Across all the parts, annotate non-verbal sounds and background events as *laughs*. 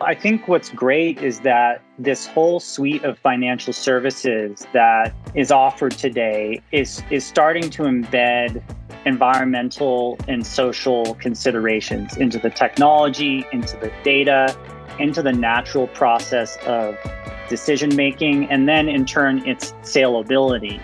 I think what's great is that this whole suite of financial services that is offered today is is starting to embed environmental and social considerations into the technology, into the data, into the natural process of decision making, and then in turn its salability.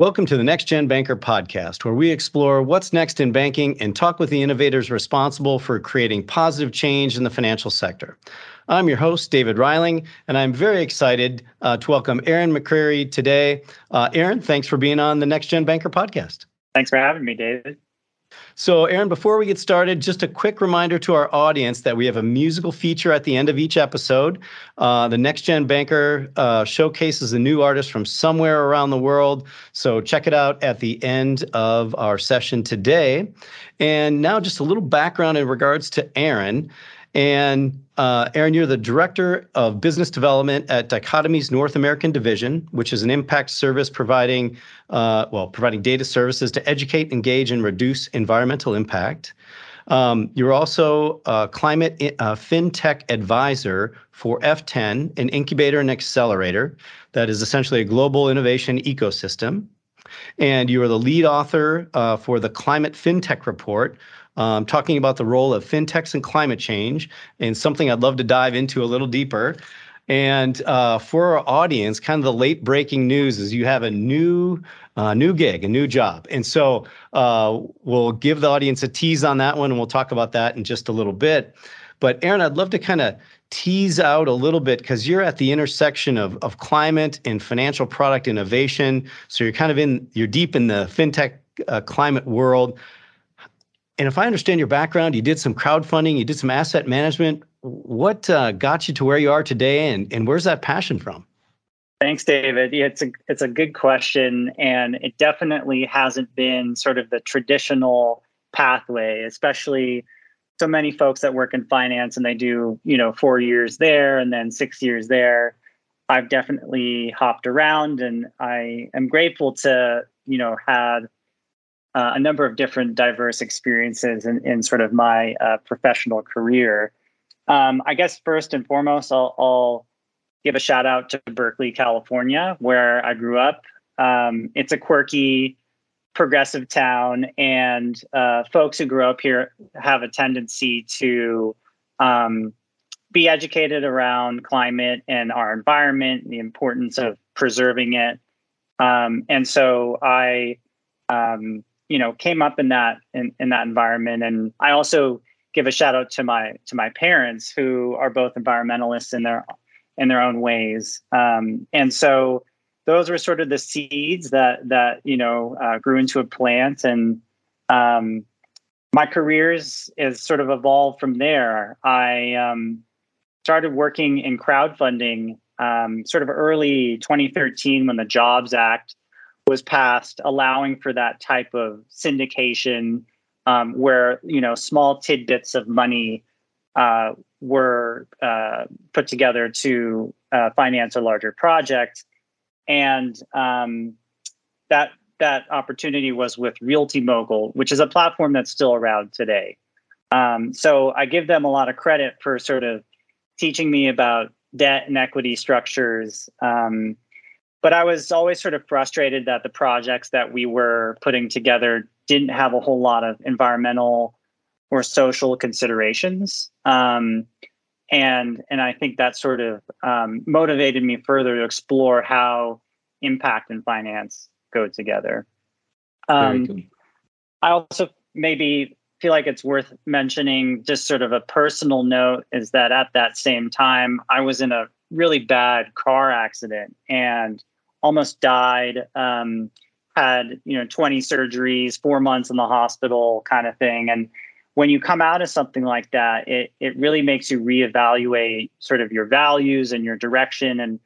Welcome to the Next Gen Banker podcast, where we explore what's next in banking and talk with the innovators responsible for creating positive change in the financial sector. I'm your host, David Reiling, and I'm very excited uh, to welcome Aaron McCreary today. Uh, Aaron, thanks for being on the Next Gen Banker podcast. Thanks for having me, David. So, Aaron, before we get started, just a quick reminder to our audience that we have a musical feature at the end of each episode. Uh, the Next Gen Banker uh, showcases a new artist from somewhere around the world. So, check it out at the end of our session today. And now, just a little background in regards to Aaron. And uh, Aaron, you're the director of business development at Doconomy's North American division, which is an impact service providing, uh, well, providing data services to educate, engage, and reduce environmental impact. Um, you're also a climate uh, fintech advisor for F10, an incubator and accelerator that is essentially a global innovation ecosystem. And you are the lead author uh, for the Climate FinTech Report, um, talking about the role of fintechs and climate change, and something I'd love to dive into a little deeper. And uh, for our audience, kind of the late breaking news is you have a new uh, new gig, a new job. And so uh, we'll give the audience a tease on that one, and we'll talk about that in just a little bit. But Aaron, I'd love to kind of tease out a little bit because you're at the intersection of, of climate and financial product innovation. So you're kind of in, you're deep in the fintech uh, climate world. And if I understand your background, you did some crowdfunding, you did some asset management. What uh, got you to where you are today, and, and where's that passion from? Thanks, David. Yeah, it's a it's a good question, and it definitely hasn't been sort of the traditional pathway, especially so many folks that work in finance and they do you know four years there and then six years there. I've definitely hopped around, and I am grateful to you know had uh, a number of different diverse experiences in, in sort of my uh, professional career. Um, I guess first and foremost, I'll, I'll, give a shout out to Berkeley, California, where I grew up. Um, it's a quirky, progressive town, and uh, folks who grow up here have a tendency to um, be educated around climate and our environment, and the importance of preserving it. Um, and so I um, you know came up in that in, in that environment. And i also give a shout out to my to my parents who are both environmentalists in their in their own ways. Um, and so those were sort of the seeds that that you know uh, grew into a plant. And um, my careers is sort of evolved from there. I um, started working in crowdfunding um, sort of early 2013 when the jobs act was passed allowing for that type of syndication um, where you know small tidbits of money uh, were uh, put together to uh, finance a larger project. And um, that that opportunity was with realty mogul which is a platform that's still around today. Um, so i give them a lot of credit for sort of teaching me about debt and equity structures um, but I was always sort of frustrated that the projects that we were putting together didn't have a whole lot of environmental or social considerations. Um, and and I think that sort of um, motivated me further to explore how impact and finance go together. Um, cool. I also maybe feel like it's worth mentioning just sort of a personal note is that at that same time I was in a really bad car accident and almost died. Um, had you know 20 surgeries, four months in the hospital, kind of thing. And when you come out of something like that, it it really makes you reevaluate sort of your values and your direction and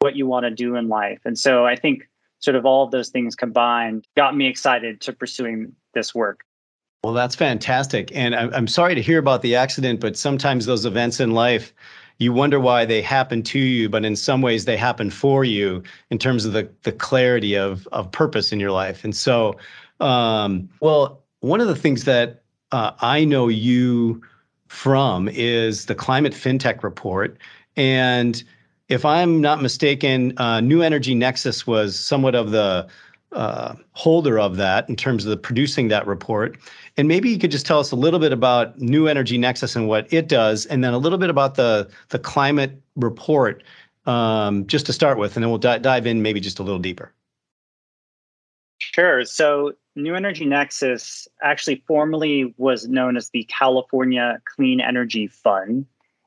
what you want to do in life. And so I think sort of all of those things combined got me excited to pursuing this work. Well, that's fantastic. And I'm sorry to hear about the accident, but sometimes those events in life you wonder why they happen to you, but in some ways they happen for you in terms of the the clarity of of purpose in your life. And so, um, well, one of the things that uh, I know you from is the Climate FinTech Report. And if I'm not mistaken, uh, New Energy Nexus was somewhat of the uh, holder of that in terms of the producing that report. And maybe you could just tell us a little bit about New Energy Nexus and what it does, and then a little bit about the the climate report, um, just to start with, and then we'll di- dive in maybe just a little deeper. Sure. So New Energy Nexus actually formerly was known as the California Clean Energy Fund.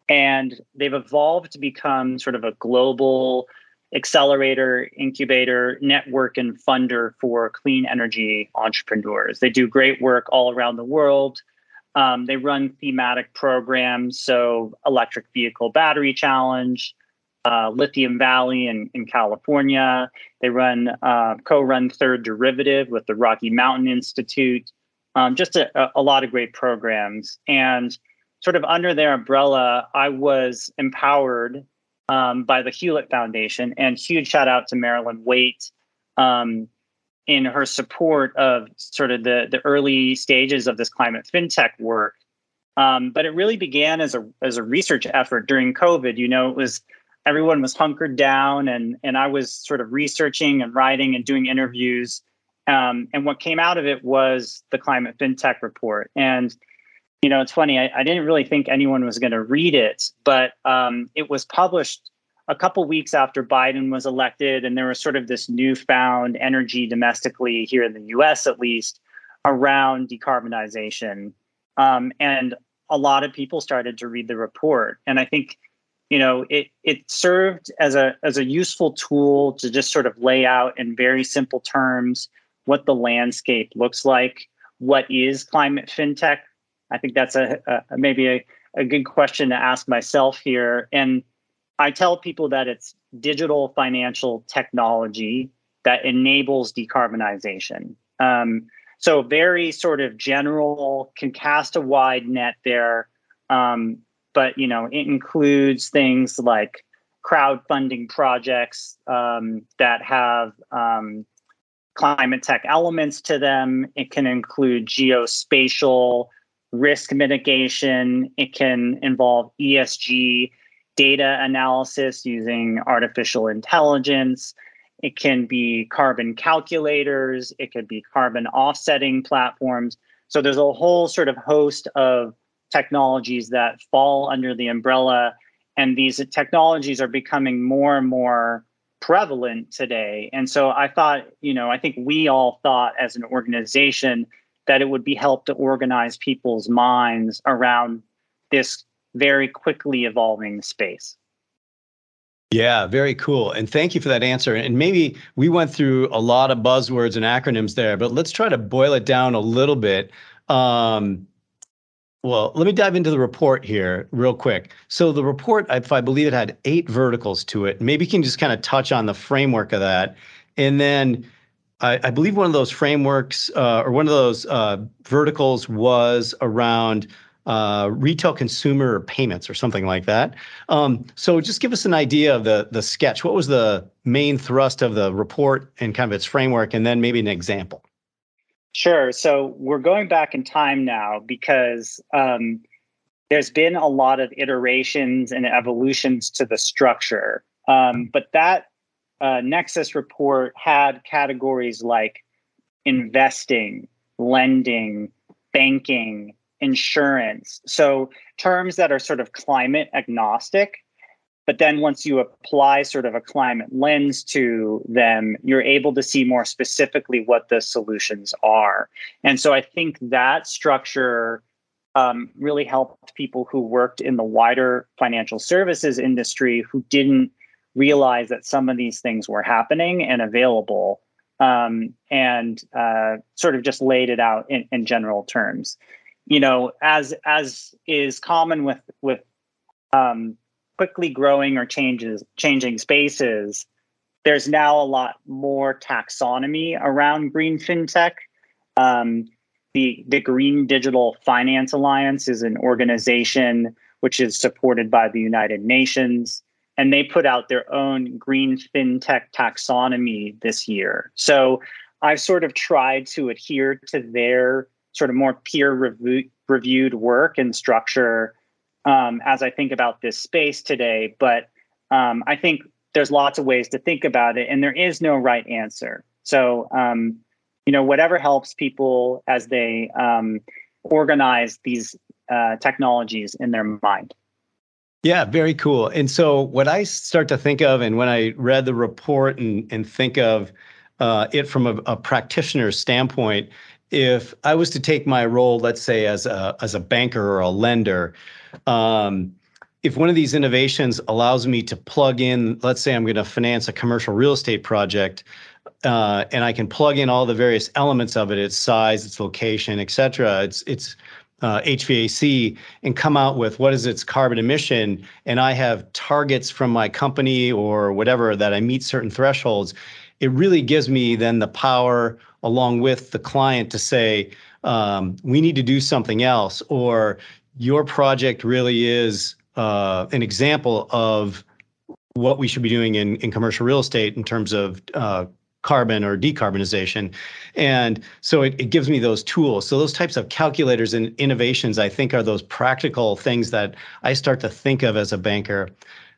And they've evolved to become sort of a global accelerator, incubator, network, and funder for clean energy entrepreneurs. They do great work all around the world. Um, they run thematic programs, so Electric Vehicle Battery Challenge, uh, Lithium Valley in, in California. They run uh, co-run Third Derivative with the Rocky Mountain Institute. Um, just a, a lot of great programs. And sort of under their umbrella, I was empowered um, by the Hewlett Foundation. And huge shout out to Marilyn Waite um, in her support of sort of the, the early stages of this climate fintech work. Um, but it really began as a as a research effort during COVID. You know, it was everyone was hunkered down, and and I was sort of researching and writing and doing interviews. Um, and what came out of it was the climate fintech report. And you know, it's funny. I, I didn't really think anyone was going to read it, but um, it was published a couple weeks after Biden was elected, and there was sort of this newfound energy domestically here in the U.S. at least around decarbonization, um, and a lot of people started to read the report. And I think, you know, it it served as a as a useful tool to just sort of lay out in very simple terms what the landscape looks like, what is climate fintech I think that's a, a maybe a, a good question to ask myself here. And I tell people that it's digital financial technology that enables decarbonization. Um, so very sort of general, can cast a wide net there. Um, but you know, it includes things like crowdfunding projects um, that have um, climate tech elements to them. It can include geospatial risk mitigation. It can involve ESG data analysis using artificial intelligence. It can be carbon calculators. It could be carbon offsetting platforms. So there's a whole sort of host of technologies that fall under the umbrella. And these technologies are becoming more and more prevalent today. And so I thought, you know, I think we all thought as an organization that it would be help to organize people's minds around this very quickly evolving space. Yeah, very cool. And thank you for that answer. And maybe we went through a lot of buzzwords and acronyms there, but let's try to boil it down a little bit. Um, well, let me dive into the report here real quick. So the report, if I believe it had eight verticals to it, maybe you can just kind of touch on the framework of that. And then I, I believe one of those frameworks uh, or one of those uh, verticals was around uh, retail consumer payments or something like that. Um, so just give us an idea of the the sketch. What was the main thrust of the report and kind of its framework, and then maybe an example. Sure. So we're going back in time now because um, there's been a lot of iterations and evolutions to the structure. Um, but that uh, Nexus report had categories like investing, lending, banking, insurance. So terms that are sort of climate agnostic. But then once you apply sort of a climate lens to them, you're able to see more specifically what the solutions are. And so I think that structure um, really helped people who worked in the wider financial services industry who didn't realize that some of these things were happening and available um, and uh, sort of just laid it out in, in general terms. You know as as is common with with um, quickly growing or changes changing spaces there's now a lot more taxonomy around green fintech. Um, the the green digital finance alliance is an organization which is supported by the united nations and they put out their own green fintech taxonomy this year. So I've sort of tried to adhere to their sort of more peer review, reviewed work and structure um, as I think about this space today. But um, I think there's lots of ways to think about it, and there is no right answer. So, um, you know, whatever helps people as they um, organize these uh, technologies in their mind. Yeah, very cool. And so, what I start to think of, and when I read the report and, and think of uh, it from a, a practitioner's standpoint, if I was to take my role, let's say as a as a banker or a lender, um, if one of these innovations allows me to plug in, let's say I'm going to finance a commercial real estate project, uh, and I can plug in all the various elements of it, its size, its location, et cetera, its its uh, HVAC, and come out with what is its carbon emission, and I have targets from my company or whatever that I meet certain thresholds. It really gives me then the power along with the client to say, um, we need to do something else, or your project really is uh, an example of what we should be doing in, in commercial real estate in terms of uh, carbon or decarbonization. And so it, it gives me those tools. So those types of calculators and innovations, I think, are those practical things that I start to think of as a banker.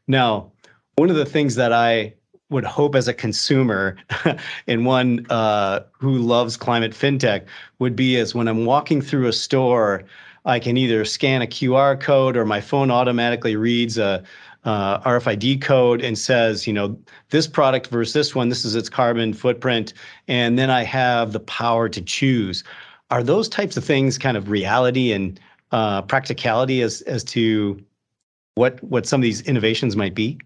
Now, one of the things that I would hope as a consumer *laughs* and one uh, who loves climate fintech would be is when I'm walking through a store, I can either scan a QR code or my phone automatically reads a uh, RFID code and says, you know, this product versus this one, this is its carbon footprint, and then I have the power to choose. Are those types of things kind of reality and uh, practicality as as to what what some of these innovations might be?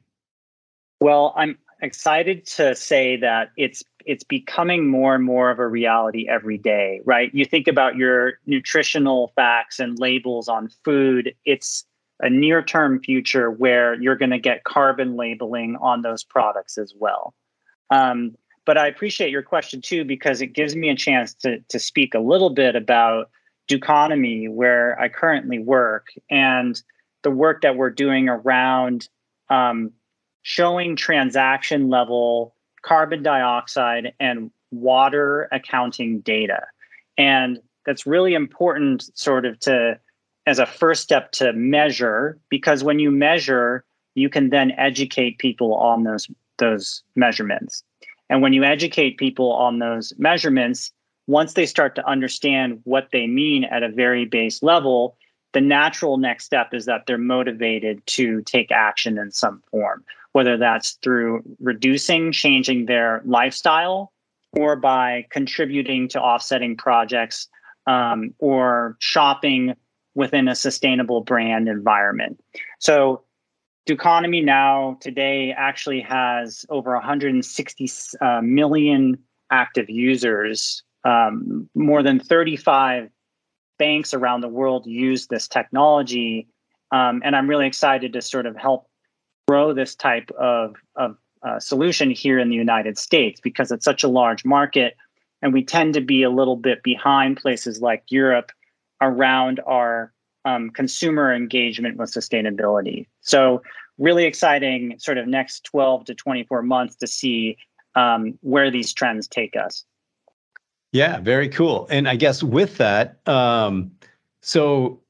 Well, I'm excited to say that it's it's becoming more and more of a reality every day, right? You think about your nutritional facts and labels on food, it's a near term future where you're going to get carbon labeling on those products as well. Um, but I appreciate your question too, because it gives me a chance to, to speak a little bit about Doconomy, where I currently work, and the work that we're doing around um, showing transaction level carbon dioxide and water accounting data. And that's really important, sort of, to as a first step to measure, because when you measure, you can then educate people on those those measurements. And when you educate people on those measurements, once they start to understand what they mean at a very base level, the natural next step is that they're motivated to take action in some form, whether that's through reducing, changing their lifestyle, or by contributing to offsetting projects um, or shopping within a sustainable brand environment. So, Doconomy now today actually has over 160 uh, million active users. Um, more than 35 banks around the world use this technology. Um, and I'm really excited to sort of help grow this type of, of uh, solution here in the United States because it's such a large market. And we tend to be a little bit behind places like Europe around our um, consumer engagement with sustainability. So, really exciting sort of next 12 to 24 months to see um, where these trends take us. Yeah, very cool. And I guess with that, um, so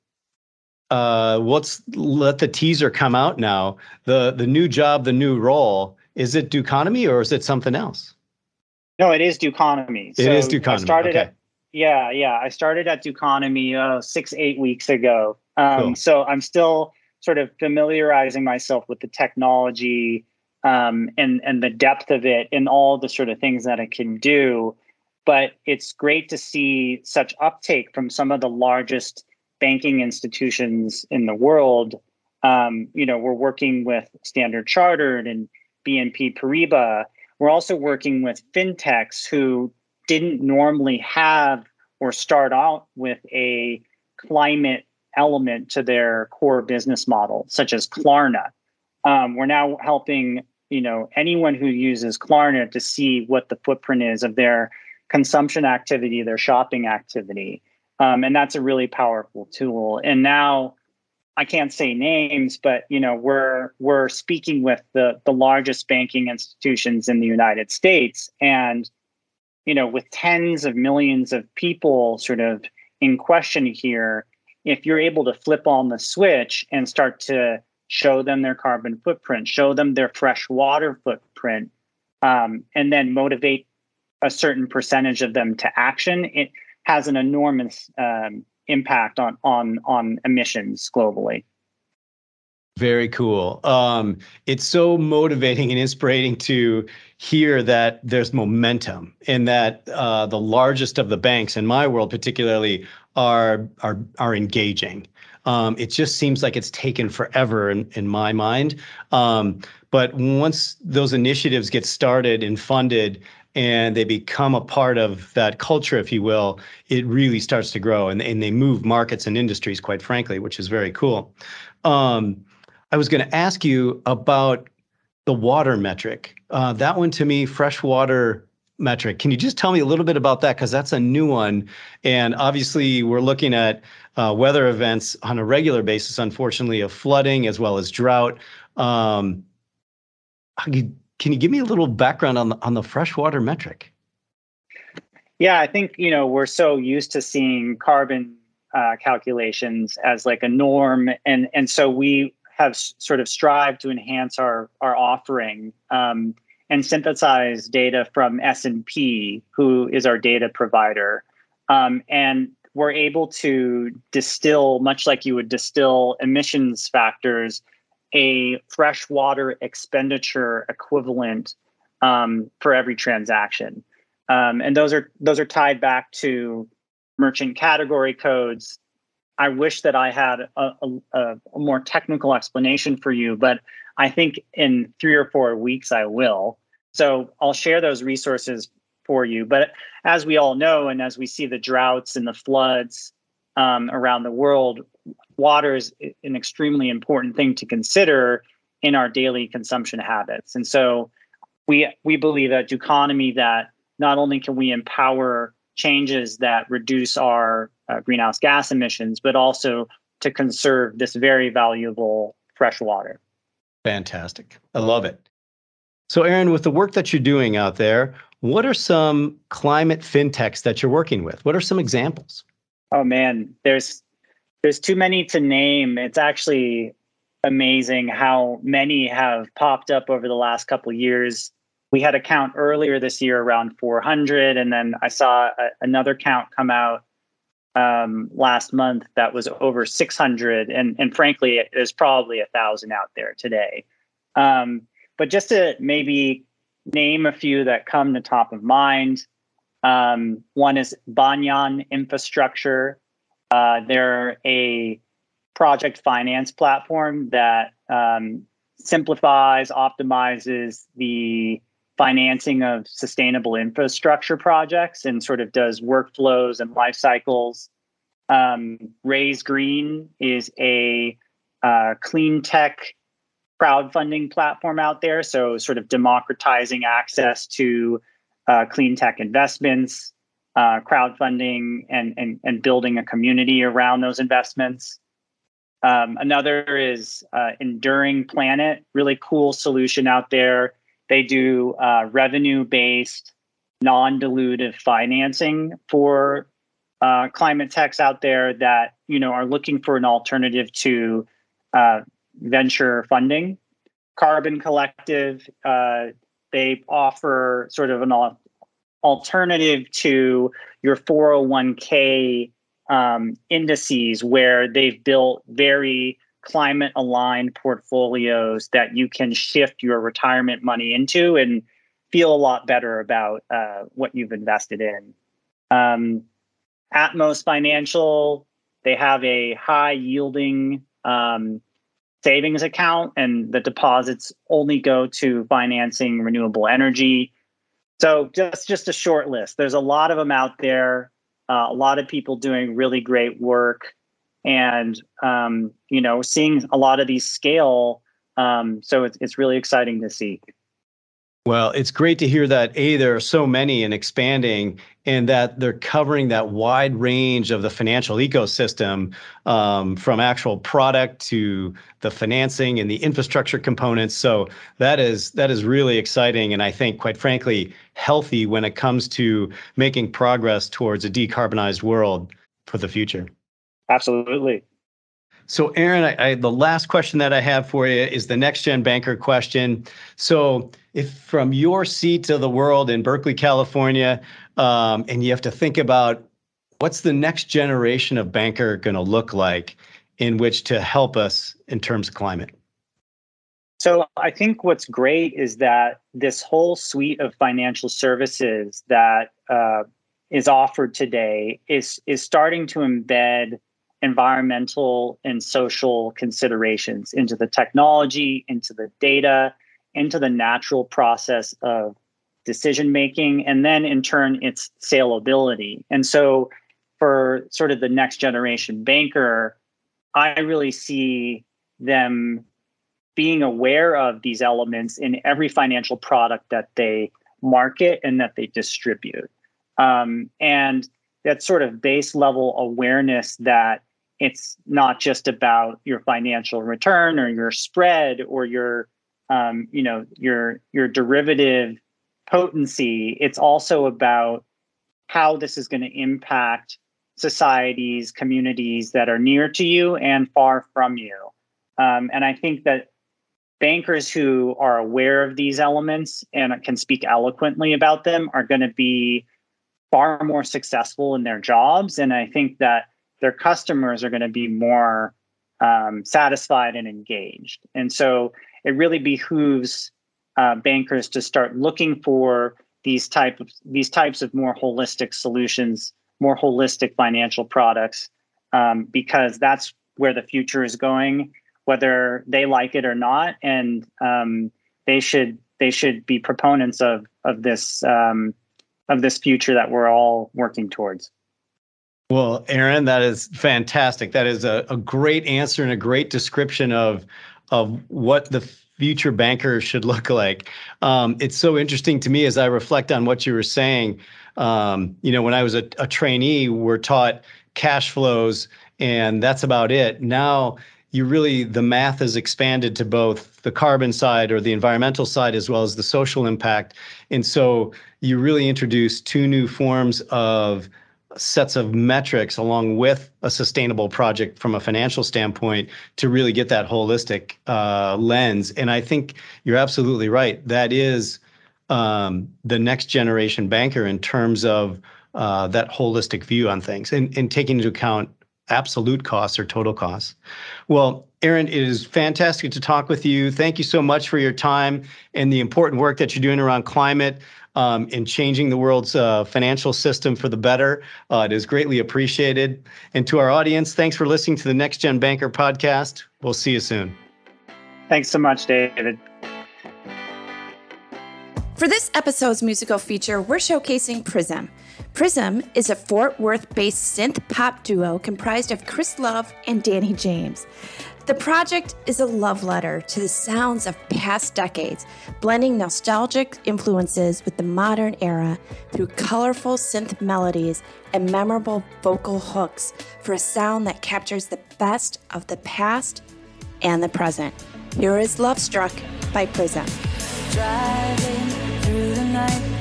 uh, let's let the teaser come out now. The the new job, the new role. Is it Doconomy or is it something else? No, it is Doconomy. It so is Doconomy. I started okay. at yeah, yeah. I started at Doconomy uh, six, eight weeks ago. Um, cool. So I'm still sort of familiarizing myself with the technology um, and and the depth of it and all the sort of things that it can do. But it's great to see such uptake from some of the largest banking institutions in the world. Um, you know, we're working with Standard Chartered and BNP Paribas. We're also working with fintechs who didn't normally have or start out with a climate element to their core business model, such as Klarna. Um, we're now helping you know anyone who uses Klarna to see what the footprint is of their consumption activity, their shopping activity. Um, and that's a really powerful tool. And now I can't say names, but you know we're we're speaking with the the largest banking institutions in the United States, and you know with tens of millions of people sort of in question here, if you're able to flip on the switch and start to show them their carbon footprint, show them their fresh water footprint, um, and then motivate a certain percentage of them to action, it has an enormous um, impact on on on emissions globally. Very cool. Um, it's so motivating and inspiring to hear that there's momentum and that uh, the largest of the banks in my world, particularly, are are are engaging. Um, it just seems like it's taken forever in, in my mind. Um, but once those initiatives get started and funded and they become a part of that culture, if you will, it really starts to grow and, and they move markets and industries, quite frankly, which is very cool. Um, I was going to ask you about the water metric. Uh, that one to me, freshwater metric. Can you just tell me a little bit about that? Because that's a new one. And obviously, we're looking at uh, weather events on a regular basis, unfortunately, of flooding as well as drought. Um, can you give me a little background on the, on the freshwater metric? Yeah, I think you know we're so used to seeing carbon uh, calculations as like a norm, and and so we have sort of strived to enhance our our offering um, and synthesize data from S&P, who is our data provider, um, and we're able to distill, much like you would distill emissions factors, a freshwater expenditure equivalent um, for every transaction, um, and those are those are tied back to merchant category codes I wish that I had a, a, a, more technical explanation for you, but I think in three or four weeks I will. So I'll share those resources for you. But as we all know, and as we see the droughts and the floods um, around the world, water is an extremely important thing to consider in our daily consumption habits. And so we we believe at Doconomy that not only can we empower changes that reduce our uh, greenhouse gas emissions, but also to conserve this very valuable fresh water. Fantastic. I love it. So, Aaron, with the work that you're doing out there, what are some climate fintechs that you're working with? What are some examples? Oh man, there's there's too many to name. It's actually amazing how many have popped up over the last couple years. We had a count earlier this year around 400, and then I saw a, another count come out um, last month that was over 600, and and frankly, there's probably a thousand out there today. Um, but just to maybe name a few that come to top of mind, um, one is Banyan Infrastructure. Uh, they're a project finance platform that um, simplifies, optimizes the financing of sustainable infrastructure projects and sort of does workflows and life cycles. Um, Raise Green is a uh, clean tech crowdfunding platform out there. So, sort of democratizing access to uh, clean tech investments, uh, crowdfunding, and, and, and building a community around those investments. Um, another is uh, Enduring Planet, really cool solution out there they do uh, revenue based, non dilutive financing for uh, climate techs out there that you know are looking for an alternative to uh, venture funding. Carbon Collective, uh, they offer sort of an al- alternative to your 401k um, indices where they've built very climate aligned portfolios that you can shift your retirement money into and feel a lot better about uh, what you've invested in. Um, Atmos Financial, they have a high yielding um, savings account, and the deposits only go to financing renewable energy. So just just a short list. There's a lot of them out there. Uh, a lot of people doing really great work and um, you know seeing a lot of these scale um, so it's, it's really exciting to see well it's great to hear that a there are so many and expanding and that they're covering that wide range of the financial ecosystem um, from actual product to the financing and the infrastructure components so that is that is really exciting and i think quite frankly healthy when it comes to making progress towards a decarbonized world for the future. Absolutely. So, Aaron, I, I, the last question that I have for you is the next gen banker question. So, if from your seat of the world in Berkeley, California, um, and you have to think about what's the next generation of banker going to look like in which to help us in terms of climate? So, I think what's great is that this whole suite of financial services that uh, is offered today is is starting to embed environmental and social considerations into the technology, into the data, into the natural process of decision making, and then in turn, its saleability. And so, for sort of the next generation banker, I really see them being aware of these elements in every financial product that they market and that they distribute. Um, and that sort of base level awareness that it's not just about your financial return or your spread or your um, you know your your derivative potency. It's also about how this is going to impact societies communities that are near to you and far from you. Um, and i think that bankers who are aware of these elements and can speak eloquently about them are going to be far more successful in their jobs. And i think that their customers are going to be more um, satisfied and engaged. And so it really behooves uh, bankers to start looking for these type of these types of more holistic solutions, more holistic financial products, um, because that's where the future is going, whether they like it or not. And um, they should they should be proponents of of this um, of this future that we're all working towards. Well, Aaron, that is fantastic. That is a, a great answer and a great description of of what the future banker should look like. Um, it's so interesting to me as I reflect on what you were saying. Um, you know, when I was a, a trainee, we're taught cash flows, and that's about it. Now you really the math has expanded to both the carbon side or the environmental side as well as the social impact and so you really introduce two new forms of sets of metrics along with a sustainable project from a financial standpoint to really get that holistic uh, lens. And I think you're absolutely right. That is um, the next generation banker in terms of uh, that holistic view on things and, and taking into account absolute costs or total costs. Well, Aaron, it is fantastic to talk with you. Thank you so much for your time and the important work that you're doing around climate um, in changing the world's uh, financial system for the better. Uh, it is greatly appreciated. And to our audience, thanks for listening to the Next Gen Banker podcast. We'll see you soon. Thanks so much, David. For this episode's musical feature, we're showcasing Prism. Prism is a Fort Worth based synth pop duo comprised of Chris Love and Danny James. The project is a love letter to the sounds of past decades, blending nostalgic influences with the modern era through colorful synth melodies and memorable vocal hooks for a sound that captures the best of the past and the present. Here is Love Struck by Prism. Driving through the night,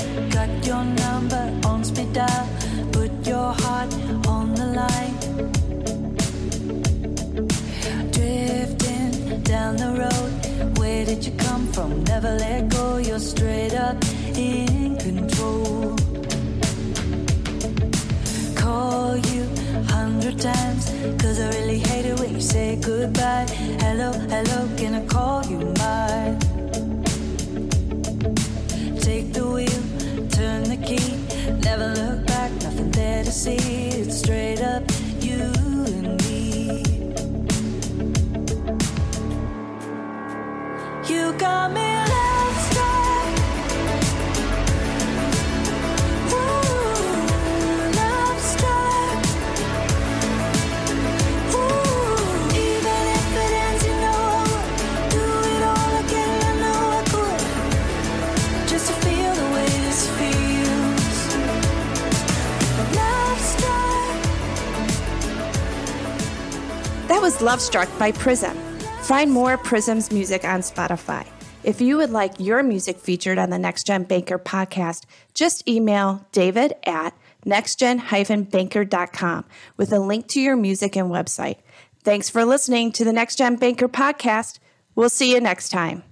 your number on speed dial, put your heart on the line. Drifting down the road. Where did you come from? Never let go, you're straight up in control. Call you hundred times, cause I really hate it when you say goodbye. Hello, hello, can I call you mine? Take the wheel, never look back, nothing there to see. It's straight up you. And me You got me Love Struck by Prism. Find more Prism's music on Spotify. If you would like your music featured on the Next Gen Banker podcast, just email david at nextgen-banker.com with a link to your music and website. Thanks for listening to the Next Gen Banker podcast. We'll see you next time.